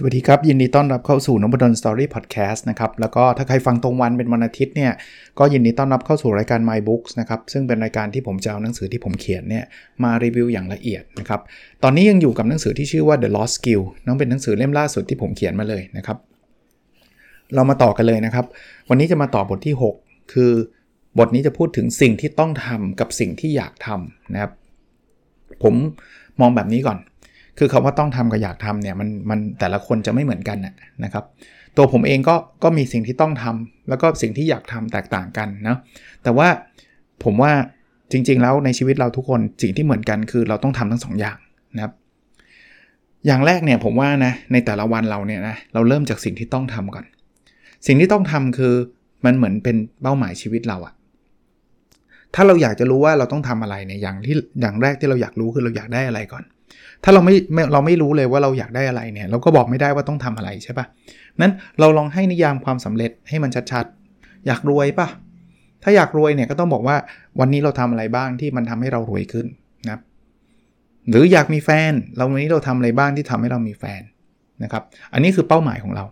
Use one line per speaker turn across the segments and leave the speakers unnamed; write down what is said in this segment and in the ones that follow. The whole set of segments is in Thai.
สวัสดีครับ ยินดีต้อนรับเข้าสู่นบดอนสตอรี่พอดแคสต์นะครับ แล้วก็ถ้าใครฟังตรงวันเป็นวันอาทิตย์เนี่ย ก็ยินดีต้อนรับเข้าสู่รายการ My Books นะครับ ซึ่งเป็นรายการที่ผมจะเอาหนังสือที่ผมเขียนเนี่ยมารีวิวอย่างละเอียดนะครับ ตอนนี้ยังอยู่กับหนังสือที่ชื่อว่า The Lost Skill น้องเป็นหนังสือเล่มล่าสุดที่ผมเขียนมาเลยนะครับ เรามาต่อกันเลยนะครับ วันนี้จะมาต่อบทที่ 6 คือบทนี้จะพูดถึงสิ่งที่ต้องทำกับสิ่งที่อยากทำนะครับ ผมมองแบบนี้ก่อน คือคาว่าต้องทำกับอยากทำเนี่ยมันมันแต่ละคนจะไม่เหมือนกันนะครับ ตัวผมเองก็ก็มีสิ่งที่ต้องทำแล้วก็สิ่งที่อยากทำแตกต่างกันนะแต่ว่าผมว่าจริง ๆ แล้วในชีวิตเราทุกคนสิ่งที่เหมือนกันคือเราต้องทำทั้ง2ออย่างนะครับ อย่างแรกเนี่ยผมว่านะในแต่ละวันเราเนี่ยนะเราเริ่มจากสิ่งที่ต้องทำก่อน สิ่งที่ต้องทำคือมันเหมือนเป็นเป้าหมายชีวิตเราอะถ้าเราอยากจะรู้ว่าเราต้องทำอะไรเนี่ยอย่างที่อย่างแรกที่เราอยากรู้คือเราอยากได้อะไรก่อน ถ้าเราไม่เราไม่รู้เลยว่าเราอยากได้อะไรเนี่ยเราก็บอกไม่ได้ว่าต้องทำอะไรใช่ปะนั้นเราลองให้นิยามความสำเร็จให้มันชัดๆ อยากรวยปะถ้าอยากรวยเนี่ยก็ต้องบอกว่าวันนี้เราทำอะไรบ้างที่มันทำให้เรารวยขึ้นนะครับหรืออยากมีแฟน เราวันนี้เราทำอะไรบ้างที่ทำให้เรามีแฟนนะครับ อันนี้คือเป้าหมายของเรา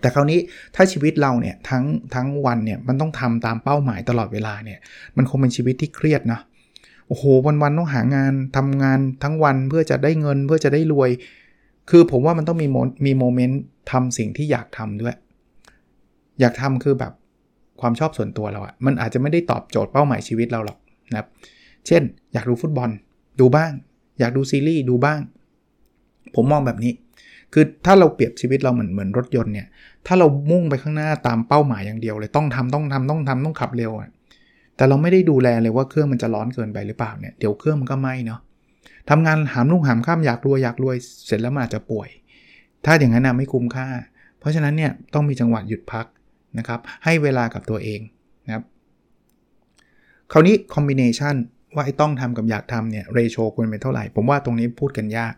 แต่คราวนี้ถ้าชีวิตเราเนี่ยทั้งทั้งวันเนี่ยมันต้องทำตามเป้าหมายตลอดเวลาเนี่ยมันคงเป็นชีวิตที่เครียดนะ โอ้โหวันๆต้องหางานทำงานทั้งวันเพื่อจะได้เงินเพื่อจะได้รวย คือผมว่ามันต้องมีมีโมเมนต์ทำสิ่งที่อยากทำด้วย อยากทำคือแบบความชอบส่วนตัวเราอะมันอาจจะไม่ได้ตอบโจทย์เป้าหมายชีวิตเราหรอกนะครับ เช่น อยากดูฟุตบอล ดูบ้าง อยากดูซีรีส์ดูบ้าง ผมมองแบบนี้ คือถ้าเราเปรียบชีวิตเราเหมือนเหมือนรถยนต์เนี่ย ถ้าเรามุ่งไปข้างหน้าตามเป้าหมายอย่างเดียวเลยต้องทำต้องทำต้องทำต้องขับเร็วอะ แต่เราไม่ได้ดูแลเลยว่าเครื่องมันจะร้อนเกินไปหรือเปล่าเนี่ยเดี๋ยวเครื่องมันก็ไหม้เนาะทำงานหามลุ่งหามข้ามอยากรวยอยากรวยเสร็จแล้วมันอาจจะป่วย ถ้าอย่างนั้นนะไม่คุ้มค่า เพราะฉะนั้นเนี่ยต้องมีจังหวะหยุดพักนะครับให้เวลากับตัวเองนะครับคราวนี้คอมบิเนชันว่าไอ้ต้องทำกับอยากทำเนี่ยเรโชควรเป็นเท่าไหร่ ผมว่าตรงนี้พูดกันยาก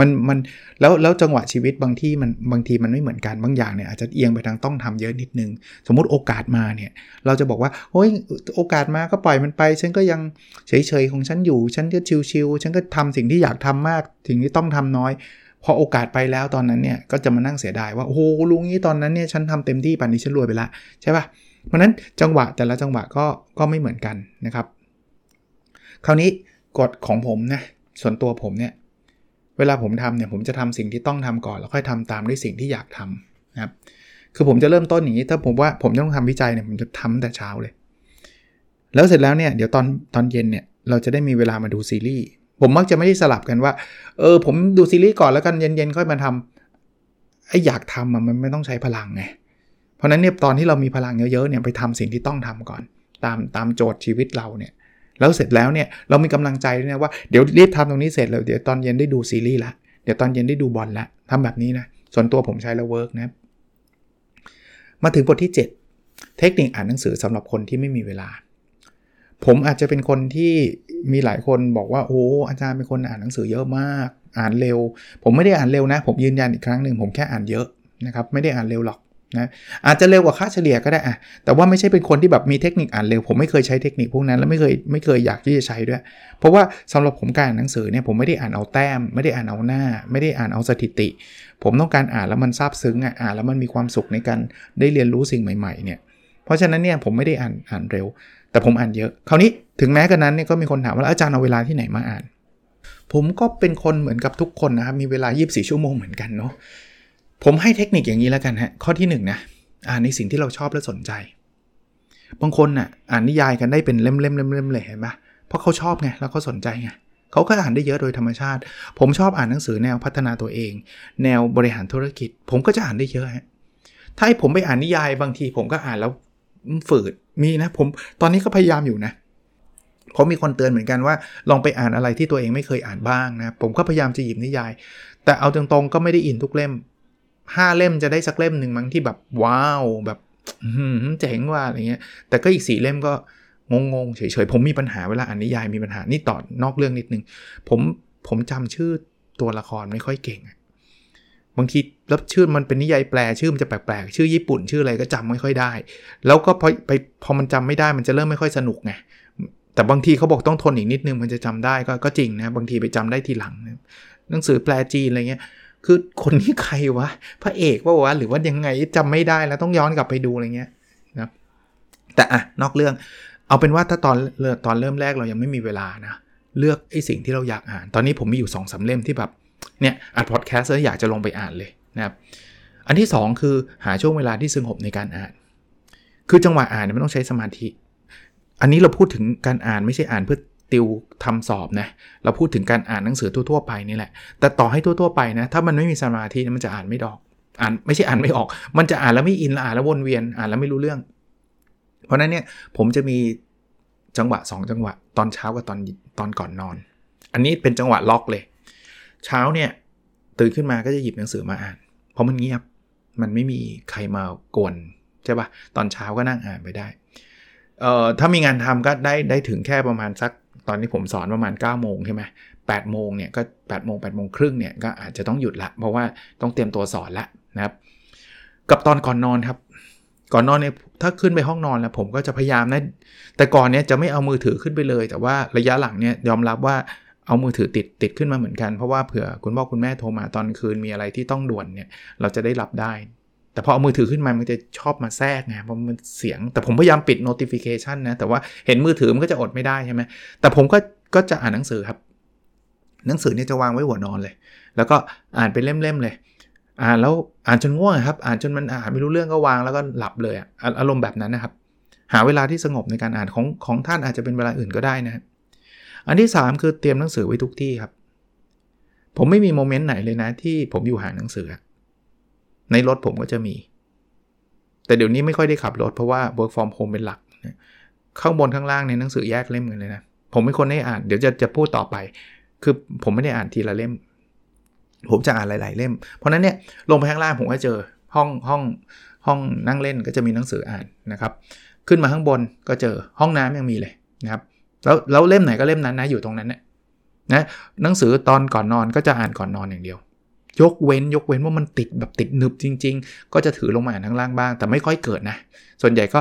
มันมันแล้วแล้วจังหวะชีวิตบางที่มันบางทีมันไม่เหมือนกันบางอย่างเนี่ยอาจจะเอียงไปทางต้องทำเยอะนิดนึง สมมุติโอกาสมาเนี่ยเราจะบอกว่าโอ้ยโอกาสมาก็ปล่อยมันไป ฉันก็ยังเฉยๆของฉันอยู่ ฉันก็ชิวๆฉันก็ทำสิ่งที่อยากทำมากสิ่งที่ต้องทำน้อยพอโอกาสไปแล้วตอนนั้นเนี่ยก็จะมานั่งเสียดายว่าโอ้โหลุงนี้ตอนนั้นเนี่ยฉันทำเต็มที่ป่านนี้ฉันรวยไปละใช่ปะ่ะเพราะนั้นจังหวะแต่ละจังหวะก็ก็ไม่เหมือนกันนะครับ คราวนี้กฎของผมนะส่วนตัวผมเนี่ย เวลาผมทำเนี่ยผมจะทำสิ่งที่ต้องทำก่อน แล้วค่อยทำตามด้วยสิ่งที่อยากทำนะครับคือผมจะเริ่มต้นอย่างนี้ ถ้าผมว่าผมต้องทำวิจัยเนี่ยผมจะทำตั้งแต่เช้าเลย แล้วเสร็จแล้วเนี่ยเดี๋ยวตอนตอนเย็นเนี่ยเราจะได้มีเวลามาดูซีรีส์ผมมักจะไม่ได้สลับกันว่าเออผมดูซีรีส์ก่อนแล้วกันเย็นๆค่อยมาทำไอ้อยากทำมันไม่ต้องใช้พลังไงเพราะนั้นเนี่ยตอนที่เรามีพลังเยอะๆเนี่ยไปทำสิ่งที่ต้องทำก่อน ตามตามโจทย์ชีวิตเราเนี่ย แล้วเสร็จแล้วเนี่ยเรามีกำลังใจด้วยนะว่าเดี๋ยวรีบทำตรงนี้เสร็จแล้วเดี๋ยวตอนเย็นได้ดูซีรีส์ละเดี๋ยวตอนเย็นได้ดูบอลละทำแบบนี้นะส่วนตัวผมใช้แล้วเวิร์กนะมาถึงบทที่ 7 เทคนิคอ่านหนังสือสำหรับคนที่ไม่มีเวลา ผมอาจจะเป็นคนที่มีหลายคนบอกว่าโอ้อาจารย์เป็นคนอ่านหนังสือเยอะมาก อ่านเร็ว ผมไม่ได้อ่านเร็วนะ ผมยืนยันอีกครั้งหนึ่งผมแค่อ่านเยอะนะครับไม่ได้อ่านเร็วหรอก นะอาจจะเร็วกว่าค่าเฉลี่ยก็ได้อะแต่ว่าไม่ใช่เป็นคนที่แบบมีเทคนิคอ่านเร็ว ผมไม่เคยใช้เทคนิคพวกนั้นแล้วไม่เคยไม่เคยอยากที่จะใช้ด้วย เพราะว่าสำหรับผมการอ่านหนังสือเนี่ยผมไม่ได้อ่านเอาแต้ม ไม่ได้อ่านเอาหน้า ไม่ได้อ่านเอาสถิติ ผมต้องการอ่านแล้วมันซาบซึ้งอะอ่านแล้วมันมีความสุขในการได้เรียนรู้สิ่งใหม่ ๆเนี่ยเพราะฉะนั้นเนี่ยผมไม่ได้อ่านอ่านเร็ว แต่ผมอ่านเยอะคราวนี้ถึงแม้กันนั้นเนี่ยก็มีคนถามว่าอาจารย์เอาเวลาที่ไหนมาอ่าน ผมก็เป็นคนเหมือนกับทุกคนนะครับมีเวลา 24 ชั่วโมงเหมือนกันเนาะ ผมให้เทคนิคอย่างนี้แล้วกันฮะ ข้อที่1นนะอ่านในสิ่งที่เราชอบและสนใจ บางคนน่ะอ่านนิยายกันได้เป็นเล่มๆเล่มๆเลยเห็นไหมเพราะเขาชอบไงแล้วเขาสนใจไงเขาก็อ่านได้เยอะโดยธรรมชาติ ผมชอบอ่านหนังสือแนวพัฒนาตัวเอง แนวบริหารธุรกิจ ผมก็จะอ่านได้เยอะฮะถ้าให้ผมไปอ่านนิยายบางที ผมก็อ่านแล้วฝืดมีนะผมตอนนี้ก็พยายามอยู่นะผมมีคนเตือนเหมือนกันว่า ลองไปอ่านอะไรที่ตัวเองไม่เคยอ่านบ้างนะผมก็พยายามจะหยิบนิยาย แต่เอาตรงๆก็ไม่ได้อินทุกเล่ม ห้าเล่มจะได้สักเล่มหนึ่งมั้งที่แบบว้าวแบบเจ๋งว่าอะไรเงี้ย แต่ก็อีกสี่เล่มก็งงๆเฉยๆ ผมมีปัญหาเวลาอ่านนิยายมีปัญหานี่ต่อนอกเรื่องนิดนึง ผมผมจำชื่อตัวละครไม่ค่อยเก่งบางทีแล้วชื่อมันเป็นนิยายแปลชื่อมันจะแปลกๆ ชื่อญี่ปุ่นชื่ออะไรก็จำไม่ค่อยได้ แล้วก็พอไปพอมันจำไม่ได้มันจะเริ่มไม่ค่อยสนุกไงแต่บางทีเขาบอกต้องทนอีกนิดนึงมันจะจำได้ก็ก็จริงนะบางทีไปจำได้ทีหลังหนังสือแปลจีนอะไรเงี้ย คือคนนี้ใครวะ พระเอกว่าวะหรือว่ายังไงจำไม่ได้แล้วต้องย้อนกลับไปดูอะไรเงี้ยนะแต่อะนอกเรื่อง เอาเป็นว่าถ้าตอนตอนเริ่มแรกเรายังไม่มีเวลานะเลือกไอ้สิ่งที่เราอยากอ่าน ตอนนี้ผมมีอยู่2อสาเล่มที่แบบเนี่ยอัดพอดแคสต์แล้วอยากจะลงไปอ่านเลยนะครับอันที่ 2 คือหาช่วงเวลาที่สงบในการอ่าน คือจังหวะอ่านเนี่ยไม่ต้องใช้สมาธิ อันนี้เราพูดถึงการอ่านไม่ใช่อ่านเพื่อ ติวทำสอบนะ เราพูดถึงการอ่านหนังสือทั่วๆไปนี่แหละ แต่ต่อให้ทั่วๆไปนะ ถ้ามันไม่มีสมาธิมันจะอ่านไม่ดอก อ่านไม่ใช่อ่านไม่ออก มันจะอ่านแล้วไม่อินอ่านแล้ววนเวียน อ่านแล้วไม่รู้เรื่อง เพราะนั้นเนี่ยผมจะมีจังหวะ 2 จังหวะ ตอนเช้ากับตอนตอนก่อนนอน อันนี้เป็นจังหวะล็อกเลย เช้าเนี่ยตื่นขึ้นมาก็จะหยิบหนังสือมาอ่าน เพราะมันเงียบ มันไม่มีใครมากวนใช่ปะตอนเช้าก็นั่งอ่านไปได้ เอ่อถ้ามีงานทำก็ได้ได้ถึงแค่ประมาณสัก ตอนนี้ผมสอนประมาณ9ก้าโมงใช่ไหมแปดโมงเนี่ยก็8ปดโมงแปดโมงครึ่งเนี่ยก็อาจจะต้องหยุดละ เพราะว่าต้องเตรียมตัวสอนละนะครับ กับตอนก่อนนอนครับ ก่อนนอนเนี่ยถ้าขึ้นไปห้องนอนแล้วผมก็จะพยายามนะ แต่ก่อนเนี่ยจะไม่เอามือถือขึ้นไปเลย แต่ว่าระยะหลังเนี่ยยอมรับว่าเอามือถือติดติดขึ้นมาเหมือนกัน เพราะว่าเผื่อคุณพ่อคุณแม่โทรมาตอนคืนมีอะไรที่ต้องด่วนเนี่ยเราจะได้รับได้ แต่พอเอามือถือขึ้นมามันจะชอบมาแทรกไงเพราะมันเสียง แต่ผมพยายามปิด notification นะ แต่ว่าเห็นมือถือมันก็จะอดไม่ได้ใช่ไหมแต่ผมก็ก็จะอ่านหนังสือครับ หนังสือเนี่ยจะวางไว้หัวนอนเลย แล้วก็อ่านเป็นเล่มๆเลย อ่านแล้วอ่านจนง่วงครับ อ่านจนมันอ่านไม่รู้เรื่องก็วางแล้วก็หลับเลยอะอารมณ์แบบนั้นนะครับ หาเวลาที่สงบในการอ่านของของท่านอาจจะเป็นเวลาอื่นก็ได้นะอันที่ 3 คือเตรียมหนังสือไว้ทุกที่ครับ ผมไม่มีโมเมนต์ไหนเลยนะที่ผมอยู่ห่างหนังสือ ในรถผมก็จะมี แต่เดี๋ยวนี้ไม่ค่อยได้ขับรถเพราะว่า work from home เป็นหลัก ข้างบนข้างล่างในหนังสือแยกเล่มกันเลยนะ ผมไม่คนได้อ่าน เดี๋ยวจะจะพูดต่อไป คือผมไม่ได้อ่านทีละเล่ม ผมจะอ่านหลาย ๆ เล่ม เพราะนั้นเนี่ยลงไปข้างล่างผมก็เจอห้องห้องห้องนั่งเล่นก็จะมีหนังสืออ่านนะครับ ขึ้นมาข้างบนก็เจอห้องน้ำยังมีเลยนะครับ แล้วแล้วเล่มไหนก็เล่มนั้นนะอยู่ตรงนั้นเนี่ยนะหนังสือตอนก่อนนอนก็จะอ่านก่อนนอนอย่างเดียว ยกเว้นยกเว้นว่ามันติดแบบติดหนึบจริง ๆ ก็จะถือลงมาอ่านข้างล่างบ้าง แต่ไม่ค่อยเกิดนะ ส่วนใหญ่ก็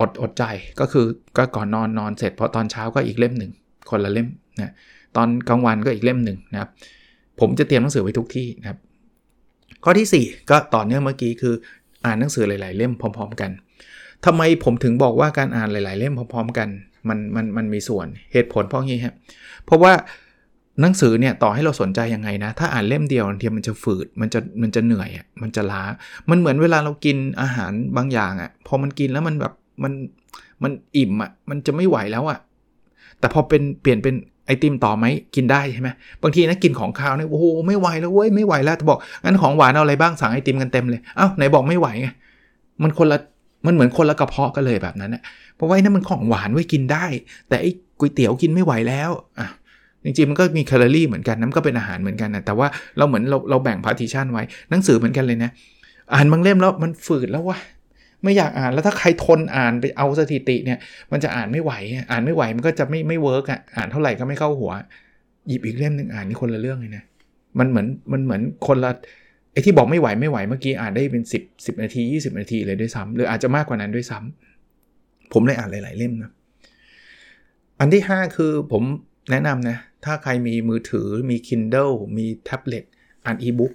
อดอดใจก็คือก็ก่อนนอนนอนเสร็จพอตอนเช้าก็อีกเล่มหนึ่งคนละเล่มนะตอนกลางวันก็อีกเล่มหนึ่งนะครับผมจะเตรียมหนังสือไว้ทุกที่นะครับ ข้อที่ 4 ก็ต่อเนื่องเมื่อกี้คืออ่านหนังสือหลายๆ เล่มพร้อม ๆ กันทำไมผมถึงบอกว่าการอ่านหลาย ๆ เล่มพร้อม ๆ กัน มันมันมันมีส่วนเหตุผลเพราะงี้ครับเพราะว่า หนังสือเนี่ยต่อให้เราสนใจยังไงนะ ถ้าอ่านเล่มเดียวบางทีมันจะฝืดมันจะมันจะเหนื่อยอะมันจะล้า มันเหมือนเวลาเรากินอาหารบางอย่างอะพอมันกินแล้วมันแบบมันมันอิ่มอะมันจะไม่ไหวแล้วอะแต่พอเป็นเปลี่ยนเป็นไอติมต่อไหมกินได้ใช่ไหมบางทีนะกินของคาวเนี่ยโอ้โหไม่ไหวแล้วเว้ยไม่ไหวแล้วบอกงั้นของหวานเอาอะไรบ้างสั่งไอติมกันเต็มเลยอ้าวไหนบอกไม่ไหวไงมันคนละมันเหมือนคนละกระเพาะกันเลยแบบนั้นนะเพราะว่านั่นมันของหวานไว้กินได้ แต่ไอ้ก๋วยเตี๋ยวกินไม่ไหวแล้วอะ จริงๆมันก็มีแคลอรี่เหมือนกันนั่นก็เป็นอาหารเหมือนกันนะแต่ว่าเราเหมือนเราเราแบ่ง partition ไว้หนังสือเหมือนกันเลยนะอ่านบางเล่มแล้วมันฝืดแล้ววะไม่อยากอ่านแล้วถ้าใครทนอ่านไปเอาสถิติเนี่ย มันจะอ่านไม่ไหวอ่านไม่ไหวมันก็จะไม่ไม่ work อะอ่านเท่าไหร่ก็ไม่เข้าหัว หยิบอีกเล่มหนึ่งอ่านนี่คนละเรื่องเลยนะมันเหมือนมันเหมือนคนละไอ้ที่บอกไม่ไหวไม่ไหวเมื่อกี้อ่านได้เป็น 10 10 นาที 20 นาทีเลยด้วยซ้ำหรืออาจจะมากกว่านั้นด้วยซ้ำผมเลยอ่านหลาย ๆ เล่มนะอันที่ 5 คือผมแนะนำนะ ถ้าใครมีมือถือมี Kindle มีแท็บเล็ตอ่านอีบุ๊ก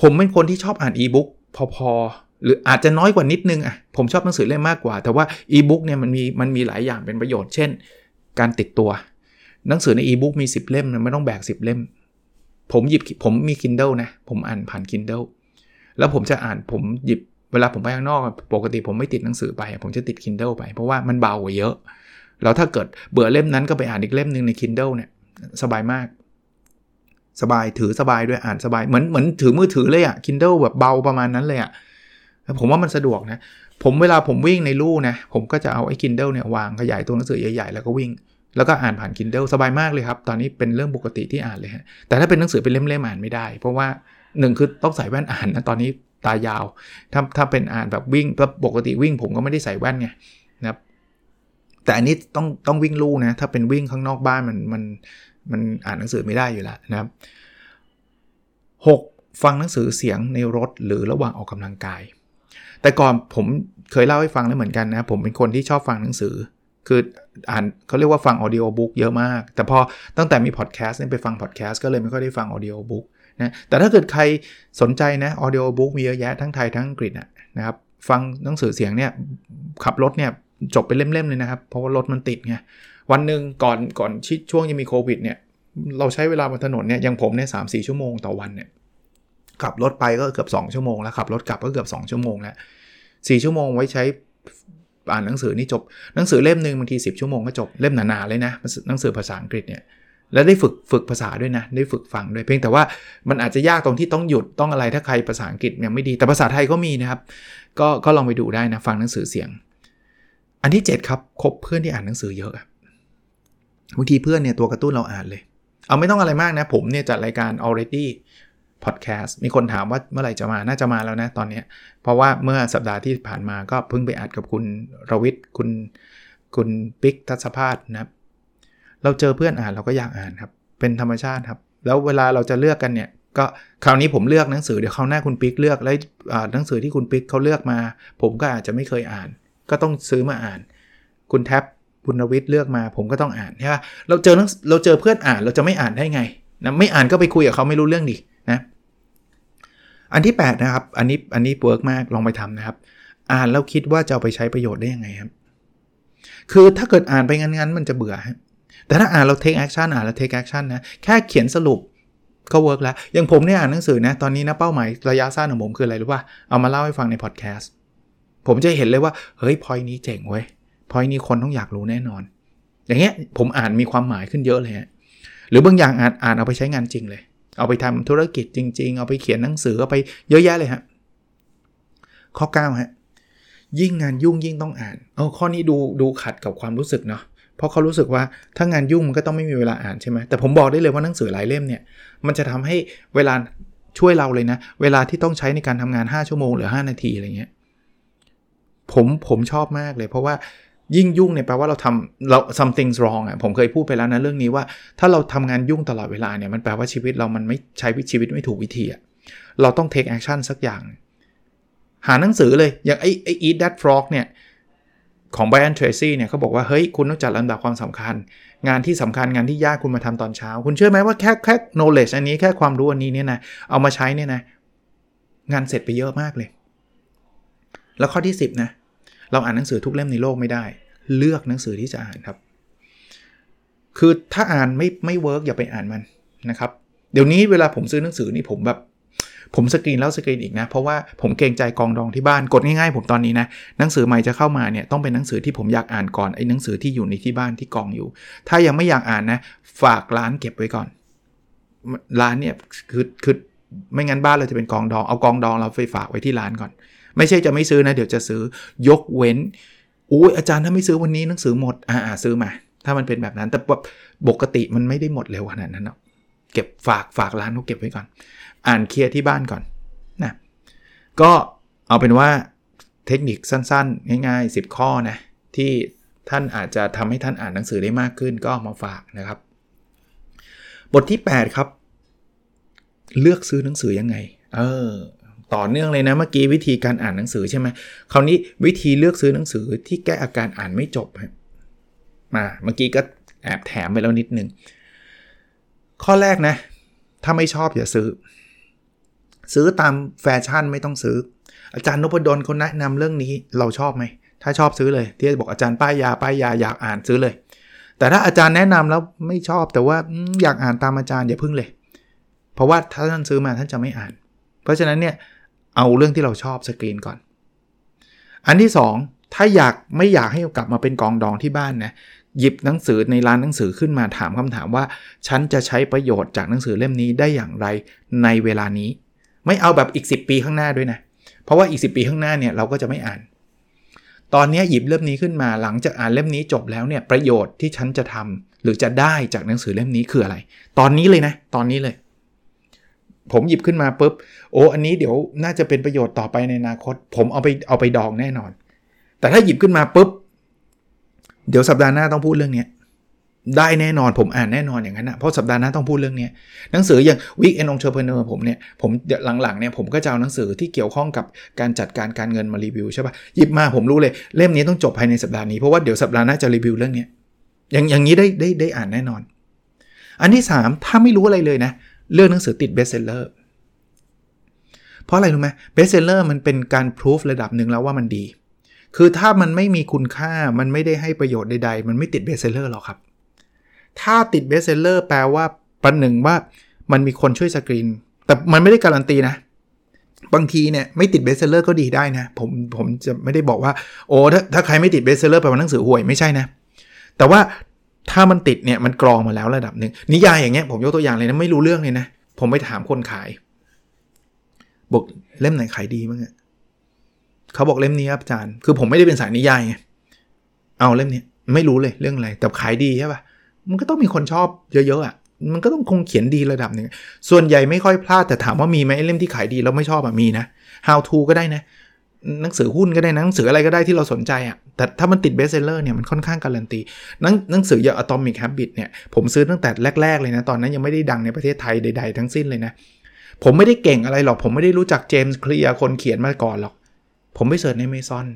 ผมเป็นคนที่ชอบอ่านอีบุ๊กพอๆ หรืออาจจะน้อยกว่านิดนึงอะผมชอบหนังสือเล่มมากกว่า แต่ว่าอีบุ๊กเนี่ยมันมีมันมีหลายอย่างเป็นประโยชน์ เช่น การติดตัว หนังสือในอีบุ๊กมี 10 เล่มนะไม่ต้องแบก 10 เล่ม ผมหยิบผมมี Kindle นะ ผมอ่านผ่าน Kindle แล้วผมจะอ่านผมหยิบเวลาผมไปข้างนอก ปกติผมไม่ติดหนังสือไป ผมจะติด Kindle ไป เพราะว่ามันเบากว่าเยอะ แล้วถ้าเกิดเบื่อเล่มนั้นก็ไปอ่านอีกเล่มหนึ่งใน Kindle เนี่ยสบายมาก สบายถือสบายด้วยอ่านสบายเหมือนเหมือนถือมือถือเลยอะ Kindle แบบเบาประมาณนั้นเลยอะผมว่ามันสะดวกนะ ผมเวลาผมวิ่งในลู่นะ ผมก็จะเอาไอ้ Kindle เนี่ยวางขยายตัวหนังสือใหญ่ๆ แล้วก็วิ่ง แล้วก็อ่านผ่าน Kindle สบายมากเลยครับ ตอนนี้เป็นเรื่องปกติที่อ่านเลยฮะ แต่ถ้าเป็นหนังสือเป็นเล่มๆอ่านไม่ได้ เพราะว่าหนึ่งคือต้องใส่แว่นอ่านนะตอนนี้ตายาว ถ้าถ้าเป็นอ่านแบบวิ่งปกติวิ่งผมก็ไม่ได้ใส่แว่นไงนะครับ แต่อันนี้ต้องต้องวิ่งลู่นะ ถ้าเป็นวิ่งข้างนอกบ้านมันมันมันอ่านหนังสือไม่ได้อยู่แล้วนะครับหกฟังหนังสือเสียงในรถหรือระหว่างออกกำลังกาย แต่ก่อนผมเคยเล่าให้ฟังแล้วเหมือนกันนะ ผมเป็นคนที่ชอบฟังหนังสือ คืออ่านเขาเรียกว่าฟัง audiobook เยอะมาก แต่พอตั้งแต่มีพอดแคสต์ไปฟังพอดแคสต์ก็เลยไม่ค่อยได้ฟัง audiobook นะแต่ถ้าเกิดใครสนใจนะ audiobook มีเยอะแยะทั้งไทยทั้งอังกฤษนะครับฟังหนังสือเสียงเนี่ยขับรถเนี่ย จบไปเล่มๆเลยนะครับ เพราะว่ารถมันติดไงวันหนึ่งก่อนก่อนช่วงยังมีโควิดเนี่ยเราใช้เวลาบนถนนเนี่ยอย่างผมเนี่ยสามสี่ชั่วโมงต่อวันเนี่ยขับรถไปก็เกือบ 2 ชั่วโมงแล้วขับรถกลับก็เกือบ 2 ชั่วโมงแล้วสี่ชั่วโมงไว้ใช้อ่านหนังสือนี่จบหนังสือเล่มหนึ่งบางที10 ชั่วโมงก็จบเล่มหนาๆเลยนะหนังสือภาษาอังกฤษเนี่ยแล้วได้ฝึกฝึกภาษาด้วยนะ ได้ฝึกฟังด้วยเพียงแต่ว่ามันอาจจะยากตรงที่ต้องหยุดต้องอะไรถ้าใครภาษาอังกฤษยังไม่ดีแต่ภาษาไทยก็มีนะครับ ก็ก็ลองไปดูได้นะฟังหนังสือเสียง อันที่ 7 ครับคบเพื่อนที่อ่านหนังสือเยอะบางทีเพื่อนเนี่ยตัวกระตุ้นเราอ่านเลย เอาไม่ต้องอะไรมากนะ ผมเนี่ยจัดรายการ already podcast มีคนถามว่าเมื่อไหร่จะมาน่าจะมาแล้วนะตอนนี้ เพราะว่าเมื่อสัปดาห์ที่ผ่านมาก็เพิ่งไปอัดกับคุณรวิทย์คุณคุณปิ๊กทัศภาสนะครับเราเจอเพื่อนอ่านเราก็อยากอ่านครับ เป็นธรรมชาติครับ แล้วเวลาเราจะเลือกกันเนี่ยก็คราวนี้ผมเลือกหนังสือเดี๋ยวเขาวหน้าคุณปิ๊กเลือกแล้วหนังสือที่คุณปิ๊กเขาเลือกมา ผมก็อาจจะไม่เคยอ่าน ก็ต้องซื้อมาอ่าน คุณแท็บคุณรวิทย์เลือกมาผมก็ต้องอ่านใช่ไหมเราเจอเราเจอเพื่อนอ่านเราจะไม่อ่านได้ไงนะไม่อ่านก็ไปคุยกับเขาไม่รู้เรื่องดินะอันที่ 8 นะครับ อันนี้อันนี้เวิร์กมากลองไปทำนะครับ อ่านแล้วคิดว่าจะเอาไปใช้ประโยชน์ได้ยังไงครับ คือถ้าเกิดอ่านไปงั้นๆมันจะเบื่อแต่ถ้าอ่านเรา take action อ่านแล้ว take action นะแค่เขียนสรุปก็เวิร์กแล้วอย่างผมเนี่ยอ่านหนังสือนะตอนนี้นะเป้าหมายระยะสั้นของผมคืออะไรรู้ป่ะเอามาเล่าให้ฟังในพอดแคสต์ ผมจะเห็นเลยว่า เฮ้ยพอยนี้เจ๋งเว้ยพอยนี้คนต้องอยากรู้แน่นอน อย่างเงี้ยผมอ่านมีความหมายขึ้นเยอะเลยฮะหรือบางอย่างอ่านอ่านเอาไปใช้งานจริงเลย เอาไปทำธุรกิจจริง ๆ เอาไปเขียนหนังสือเอาไปเยอะแยะเลยฮะข้อ9ฮะยิ่งงานยุ่งยิ่งต้องอ่านเอาข้อนี้ดูดูขัดกับความรู้สึกเนาะเพราะเขารู้สึกว่าถ้างานยุ่งมันก็ต้องไม่มีเวลาอ่านใช่ไหมแต่ผมบอกได้เลยว่าหนังสือหลายเล่มเนี่ย มันจะทำให้เวลาช่วยเราเลยนะ เวลาที่ต้องใช้ในการทำงาน 5 ชั่วโมงหรือ 5 นาทีอะไรเงี้ย ผมผมชอบมากเลย เพราะว่ายิ่งยุ่งเนี่ยแปลว่าเราทำเรา something wrong อะผมเคยพูดไปแล้วนะเรื่องนี้ว่า ถ้าเราทำงานยุ่งตลอดเวลาเนี่ยมันแปลว่าชีวิตเรามันไม่ใช้ชีวิตไม่ถูกวิธีอะเราต้อง take action สักอย่าง หาหนังสือเลยอย่างไอ้ไอ้ eat that frog เนี่ยของ Brian Tracy เนี่ยเขาบอกว่า เฮ้ย คุณต้องจัดลำดับความสำคัญ งานที่สำคัญงานที่ยากคุณมาทำตอนเช้า คุณเชื่อไหมว่าแค่แค่ knowledge อันนี้แค่ความรู้อันนี้เนี่ยนะ เอามาใช้เนี่ยนะ งานเสร็จไปเยอะมากเลย แล้วข้อที่ 10 นะ เราอ่านหนังสือทุกเล่มในโลกไม่ได้ เลือกหนังสือที่จะอ่านครับ คือถ้าอ่านไม่ไม่ work อย่าไปอ่านมันนะครับ เดี๋ยวนี้เวลาผมซื้อหนังสือนี่ผมแบบ ผมสกรีนแล้วสกรีนอีกนะ เพราะว่าผมเกรงใจกองดองที่บ้านกดง่ายๆผมตอนนี้นะหนังสือใหม่จะเข้ามาเนี่ยต้องเป็นหนังสือที่ผมอยากอ่านก่อนไอ้หนังสือที่อยู่ในที่บ้านที่กองอยู่ ถ้ายังไม่อยากอ่านนะ ฝากร้านเก็บไว้ก่อน ร้านเนี่ยคือคือไม่งั้นบ้านเราจะเป็นกองดองเอากองดองเราไปฝากไว้ที่ร้านก่อน ไม่ใช่จะไม่ซื้อนะ เดี๋ยวจะซื้อยกเว้นอุ้ยอาจารย์ถ้าไม่ซื้อวันนี้หนังสือหมดอ่าซื้อมา ถ้ามันเป็นแบบนั้นแต่ปกติมันไม่ได้หมดเร็วขนาดนั้นเนาะเก็บฝากฝากร้านเขาเก็บไว้ก่อน อ่านเคลียร์ที่บ้านก่อนนะก็เอาเป็นว่าเทคนิคสั้นๆ ง่ายๆ 10 ข้อนะที่ท่านอาจจะทำให้ท่านอ่านหนังสือได้มากขึ้นก็มาฝากนะครับ บทที่ 8 ครับ เลือกซื้อหนังสือยังไง เออ ต่อเนื่องเลยนะเมื่อกี้วิธีการอ่านหนังสือใช่ไหมคราวนี้วิธีเลือกซื้อหนังสือที่แก้อาการอ่านไม่จบมาเมื่อกี้ก็แอบแถมไปแล้วนิดนึงข้อแรกนะ ถ้าไม่ชอบอย่าซื้อ ซื้อตามแฟชั่นไม่ต้องซื้อ อาจารย์นพดลเขาแนะนำเรื่องนี้เราชอบไหม ถ้าชอบซื้อเลย ที่บอกอาจารย์ป้ายยาป้ายยาอยากอ่านซื้อเลย แต่ถ้าอาจารย์แนะนำแล้วไม่ชอบแต่ว่าอยากอ่านตามอาจารย์อย่าพึ่งเลย เพราะว่าถ้าท่านซื้อมาท่านจะไม่อ่าน เพราะฉะนั้นเนี่ย เอาเรื่องที่เราชอบสกรีนก่อน อันที่ 2 ถ้าอยากไม่อยากให้กลับมาเป็นกองดองที่บ้านนะหยิบหนังสือในร้านหนังสือขึ้นมาถามคำถามว่า ฉันจะใช้ประโยชน์จากหนังสือเล่มนี้ได้อย่างไรในเวลานี้ ไม่เอาแบบอีก 10 ปีข้างหน้าด้วยนะ เพราะว่าอีก 10 ปีข้างหน้าเนี่ยเราก็จะไม่อ่าน ตอนนี้หยิบเล่มนี้ขึ้นมาหลังจากอ่านเล่มนี้จบแล้วเนี่ยประโยชน์ที่ฉันจะทำหรือจะได้จากหนังสือเล่มนี้คืออะไร ตอนนี้เลยนะ ตอนนี้เลย ผมหยิบขึ้นมาปุ๊บโอ้อันนี้เดี๋ยวน่าจะเป็นประโยชน์ต่อไปในอนาคต ผมเอาไปเอาไปดองแน่นอน แต่ถ้าหยิบขึ้นมาปุ๊บเดี๋ยวสัปดาห์หน้าต้องพูดเรื่องนี้ได้แน่นอนผมอ่านแน่นอนอย่างนั้นนะเพราะสัปดาห์หน้าต้องพูดเรื่องนี้หนังสืออย่าง Weekend Entrepreneur ผมเนี่ยผมหลังๆเนี่ยผมก็จะเอาหนังสือที่เกี่ยวข้องกับการจัดการการเงินมารีวิวใช่ปะ่ะหยิบมาผมรู้เลยเล่มนี้ต้องจบภายในสัปดาห์นี้เพราะว่าเดี๋ยวสัปดาห์หน้าจะรีวิวเรื่องนี้อย่างอย่างนี้ได้ได้ได้อ่านแน่นอน อันที่ 3 ถ้าไม่รู้อะไรเลยนะ เรื่องหนังสือติด bestseller เพราะอะไรรู้ไหม bestseller มันเป็นการพิสูจน์ระดับหนึ่งแล้วว่ามันดี คือถ้ามันไม่มีคุณค่ามันไม่ได้ให้ประโยชน์ใดๆ มันไม่ติด bestseller หรอกครับ ถ้าติด bestseller แปลว่าขั้นหนึ่งว่ามันมีคนช่วยสกรีน แต่มันไม่ได้การันตีนะ บางทีเนี่ยไม่ติด bestseller ก็ดีได้นะ ผมผมจะไม่ได้บอกว่า โอ้ถ้าถ้าใครไม่ติด bestseller แปลว่าหนังสือห่วยไม่ใช่นะ แต่ว่า ถ้ามันติดเนี่ยมันกรองมาแล้วระดับหนึ่งนิยายอย่างเงี้ยผมยกตัวอย่างเลยนะไม่รู้เรื่องเลยนะผมไปถามคนขาย บอกเล่มไหนขายดีมั้งเขาบอกเล่มนี้ครับอาจารย์คือผมไม่ได้เป็นสายนิยายไงเอาเล่มนี้ไม่รู้เลยเรื่องอะไร แต่ขายดีใช่ปะมันก็ต้องมีคนชอบเยอะๆอะมันก็ต้องคงเขียนดีระดับหนึ่งส่วนใหญ่ไม่ค่อยพลาดแต่ถามว่ามีไหมเล่มที่ขายดีแล้วไม่ชอบอะมีนะ how to ก็ได้นะหนังสือหุ้นก็ได้นะหนังสืออะไรก็ได้ที่เราสนใจอะแต่ถ้ามันติด bestseller เนี่ยมันค่อนข้างการันตีหนังหนังสืออย่าง Atomic Habit เนี่ยผมซื้อตั้งแต่แรก ๆ เลยนะ ตอนนั้นยังไม่ได้ดังในประเทศไทยใด ๆ ทั้งสิ้นเลยนะ ผมไม่ได้เก่งอะไรหรอก ผมไม่ได้รู้จัก James Clear คนเขียนมาก่อนหรอก ผมไป search ในเมซอน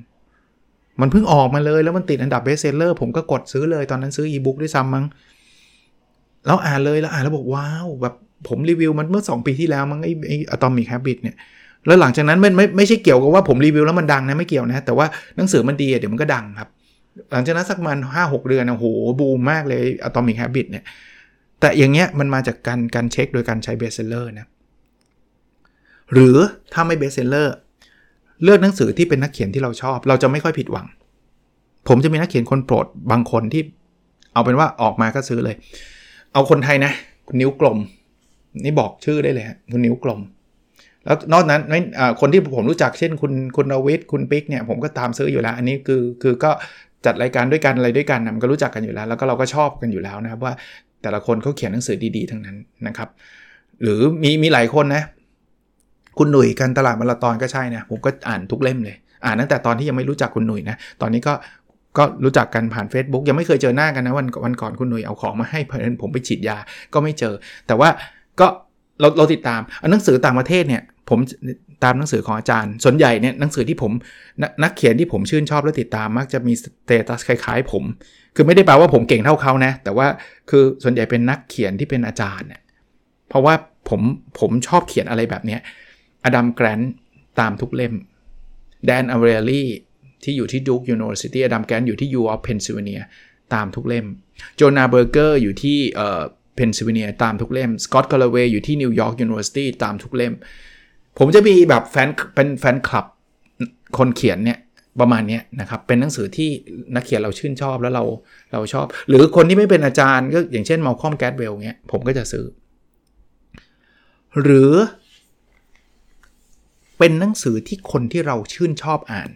มันเพิ่งออกมาเลยแล้วมันติดอันดับ bestseller ผมก็กดซื้อเลยตอนนั้นซื้ออีบุ๊กด้วยซ้ำมั้งแล้วอ่านเลยแล้วอ่านแล้วบอกว้าวแบบผมรีวิวมันเมื่อ 2 ปีที่แล้วมั้งไอ้ไอ้ Atomic Habit เนี่ย แล้วหลังจากนั้นมันไม่ไม่ใช่เกี่ยวกับว่าผมรีวิวแล้วมันดังนะไม่เกี่ยวนะ แต่ว่าหนังสือมันดีเดี๋ยวมันก็ดังครับ หลังจากนั้นสักมันห้าหกเดือนโอ้โหบูมมากเลย Atomic Habit เนี่ยแต่อย่างเงี้ยมันมาจากการการเช็คโดยการใช้ bestseller นะหรือถ้าไม่ bestseller เลือกหนังสือที่เป็นนักเขียนที่เราชอบ เราจะไม่ค่อยผิดหวัง ผมจะมีนักเขียนคนโปรดบางคนที่ เอาเป็นว่าออกมาก็ซื้อเลย เอาคนไทยนะ คุณนิ้วกลม นี่บอกชื่อได้เลยฮะคุณนิ้วกลม แล้วนอกนั้นคนที่ผมรู้จักเช่นคุณคุณรวิทย์คุณปิ๊กเนี่ยผมก็ตามซื้ออยู่แล้ว อันนี้คือคือก็จัดรายการด้วยกันอะไรด้วยกันมันก็รู้จักกันอยู่แล้ว แล้วก็เราก็ชอบกันอยู่แล้วนะครับว่าแต่ละคนเขาเขียนหนังสือดีๆ ทั้งนั้นนะครับ หรือมีมีหลายคนนะ คุณหนุ่ยกันตลาดมาราตอนก็ใช่นะผมก็อ่านทุกเล่มเลย อ่านตั้งแต่ตอนที่ยังไม่รู้จักคุณหนุ่ยนะตอนนี้ก็ก็รู้จักกันผ่าน Facebook ยังไม่เคยเจอหน้ากันนะวันวันก่อนคุณหนุ่ยเอาของมาให้เพื่อนผมไปฉีดยาก็ไม่เจอ แต่ว่าก็เราเราติดตามหนังสือต่างประเทศเนี่ย ผมตามหนังสือของอาจารย์ ส่วนใหญ่เนี่ยหนังสือที่ผมนักเขียนที่ผมชื่นชอบและติดตามมักจะมี status คล้ายๆ ผม คือไม่ได้แปลว่าผมเก่งเท่าเขานะ แต่ว่าคือส่วนใหญ่เป็นนักเขียนที่เป็นอาจารย์เนี่ยเพราะว่าผมผมชอบเขียนอะไรแบบนี้ Adam Grant ตามทุกเล่ม Dan Ariely ที่อยู่ที่ Duke University Adam Grant อยู่ที่ U of Pennsylvania ตามทุกเล่ม Jonah Berger อยู่ที่เอ่อ Pennsylvania ตามทุกเล่ม Scott Galloway อยู่ที่ New York University ตามทุกเล่ม ผมจะมีแบบแฟนเป็นแฟนคลับคนเขียนเนี่ยประมาณนี้นะครับ เป็นหนังสือที่นักเขียนเราชื่นชอบแล้วเราเราชอบ หรือคนที่ไม่เป็นอาจารย์ก็อย่างเช่น Malcolm Gladwell เงี้ยผมก็จะซื้อ หรือ เป็นหนังสือที่คนที่เราชื่นชอบอ่าน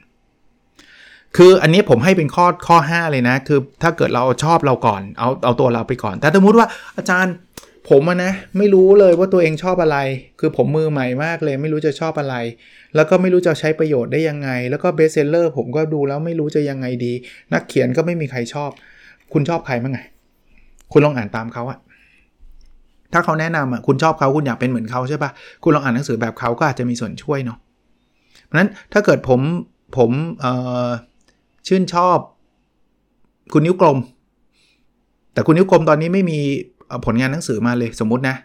คืออันนี้ผมให้เป็นข้อข้อ 5 เลยนะ คือถ้าเกิดเราชอบเราก่อน เอาเอาตัวเราไปก่อน แต่สมมติว่าอาจารย์ ผมนะไม่รู้เลยว่าตัวเองชอบอะไร คือผมมือใหม่มากเลย ไม่รู้จะชอบอะไร แล้วก็ไม่รู้จะใช้ประโยชน์ได้ยังไง แล้วก็เบสเซลเลอร์ผมก็ดูแล้วไม่รู้จะยังไงดี นักเขียนก็ไม่มีใครชอบ คุณชอบใครมั้งไง คุณลองอ่านตามเขาอะถ้าเขาแนะนำอะคุณชอบเขาคุณอยากเป็นเหมือนเขาใช่ปะคุณลองอ่านหนังสือแบบเขาก็อาจจะมีส่วนช่วยเนาะเพราะนั้นถ้าเกิดผมผมเอ่อชื่นชอบ คุณนิ้วกลม แต่คุณนิ้วกลมตอนนี้ไม่มี ผลงานหนังสือมาเลยสมมตินะ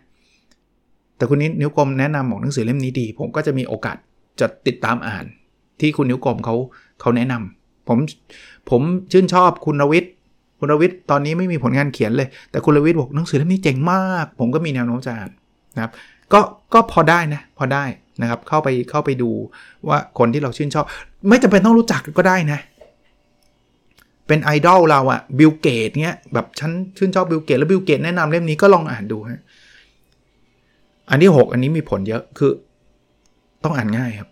แต่คุณนิ้วกลมแนะนำบอกหนังสือเล่มนี้ดี ผมก็จะมีโอกาสจะติดตามอ่าน ที่คุณนิ้วกลมเขาเขาแนะนำผมผมชื่นชอบคุณรวิทย์คุณรวิทย์ตอนนี้ไม่มีผลงานเขียนเลย แต่คุณรวิทย์บอกหนังสือเล่มนี้เจ๋งมาก ผมก็มีแนวโน้มจะอ่านนะครับก็ก็พอได้นะพอได้นะครับเข้าไปเข้าไปดูว่าคนที่เราชื่นชอบ ไม่จำเป็นต้องรู้จักก็ได้นะ เป็นไอดอลเราอะ Bill Gates เนี้ยแบบฉันชื่นชอบ Bill Gates แล้ว Bill Gates แนะนำเล่มนี้ก็ลองอ่านดูฮะอันที่ 6 อันนี้มีผลเยอะคือต้องอ่านง่ายครับ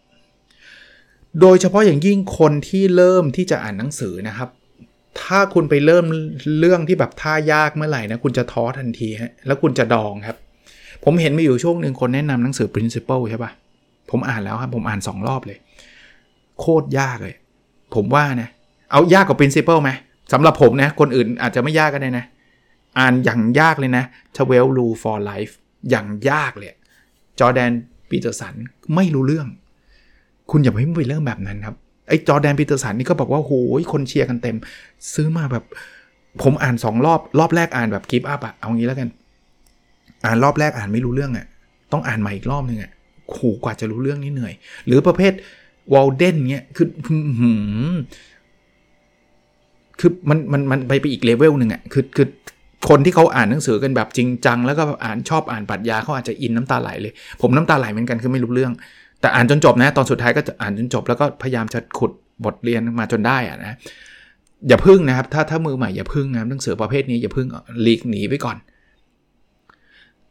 โดยเฉพาะอย่างยิ่งคนที่เริ่มที่จะอ่านหนังสือนะครับ ถ้าคุณไปเริ่มเรื่องที่แบบท่ายากเมื่อไหร่นะคุณจะท้อทันทีฮะแล้วคุณจะดองครับ ผมเห็นมีอยู่ช่วงหนึ่งคนแนะนำหนังสือ principle ใช่ปะผมอ่านแล้วครับผมอ่านสองรอบเลย โคตรยากเลย ผมว่านะ เอายากกว่า principle ไหมสำหรับผมนะ คนอื่นอาจจะไม่ยากก็ได้นะ อ่านอย่างยากเลยนะ12 Rule for Life อย่างยากเลย จอแดนปีเตอร์สันไม่รู้เรื่อง คุณอย่าไปไปเรื่องแบบนั้นครับ ไอ้ Jordan Peterson นี่ก็บอกว่าโหยคนเชียร์กันเต็ม ซื้อมาแบบ ผมอ่านสองรอบ รอบแรกอ่านแบบ give up อะเอางี้แล้วกัน อ่านรอบแรกอ่านไม่รู้เรื่องอะต้องอ่านใหม่อีกรอบนึงอะโหกว่าจะรู้เรื่องนี่เหนื่อย หรือประเภท Walden เนี้ยคือ คือมันมันมันไปไปอีกเลเวลหนึ่งอะคือคือคนที่เขาอ่านหนังสือกันแบบจริงจัง แล้วก็อ่านชอบอ่านปรัชญาเขาอาจจะอินน้ำตาไหลเลย ผมน้ำตาไหลเหมือนกันคือไม่รู้เรื่อง แต่อ่านจนจบนะ ตอนสุดท้ายก็จะอ่านจนจบ แล้วก็พยายามจะขุดบทเรียนมาจนได้อะนะอย่าพึ่งนะครับ ถ้าถ้ามือใหม่อย่าพึ่งนะหนังสือประเภทนี้อย่าพึ่งหลีกหนีไปก่อน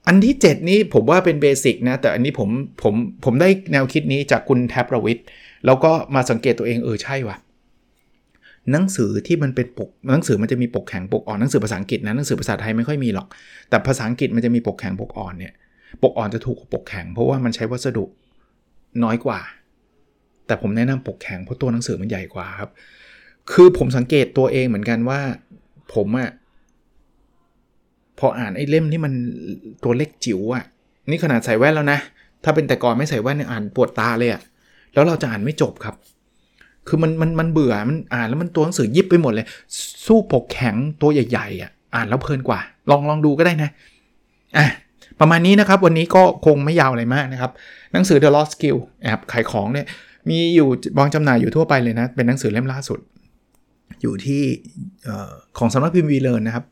อันที่ 7 นี้ผมว่าเป็นเบสิกนะ แต่อันนี้ผมผมผมได้แนวคิดนี้จากคุณแท็บประวิทย์แล้วก็มาสังเกตตัวเองเออใช่ว่ะ หนังสือที่มันเป็นปกหนังสือมันจะมีปกแข็งปกอ่อนหนังสือภาษาอังกฤษนะหนังสือภาษาไทยไม่ค่อยมีหรอก แต่ภาษาอังกฤษมันจะมีปกแข็งปกอ่อนเนี่ยปกอ่อนจะถูกกว่าปกแข็งเพราะว่ามันใช้วัสดุน้อยกว่า แต่ผมแนะนำปกแข็งเพราะตัวหนังสือมันใหญ่กว่าครับ คือผมสังเกตตัวเองเหมือนกันว่า ผมอะพออ่านไอ้เล่มที่มันตัวเล็กจิ๋วอะนี่ขนาดใส่แว่นแล้วนะ ถ้าเป็นแต่ก่อนไม่ใส่แว่นเนี่ยอ่านปวดตาเลยอะแล้วเราจะอ่านไม่จบครับ คือมันมันมันเบื่อมันอ่านแล้วมันตัวหนังสือยิบไปหมดเลย สู้ปกแข็งตัวใหญ่ๆอะอ่านแล้วเพลินกว่า ลองลองดูก็ได้นะอะประมาณนี้นะครับ วันนี้ก็คงไม่ยาวอะไรมากนะครับ หนังสือ The Lost Skill แอบขายของเนี่ย มีอยู่วางจำหน่ายอยู่ทั่วไปเลยนะ เป็นหนังสือเล่มล่าสุด อยู่ที่ของสำนักพิมพ์วีเลนนะครับ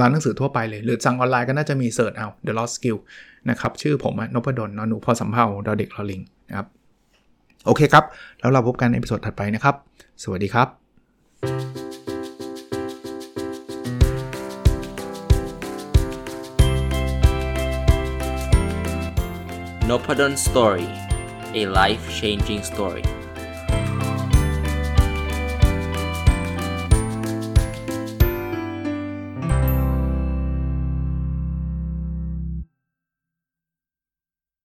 ร้านหนังสือทั่วไปเลย หรือสั่งออนไลน์ก็น่าจะมี search เอา The Lost Skill นะครับ ชื่อผมนพดลนหนูพอสำเภาดอเด็กลอลิงนะครับ โอเคครับ แล้วเราพบกันในอพิโซดถัดไปนะครับ สวัสดีครับ
n o p a d o n Story a life changing story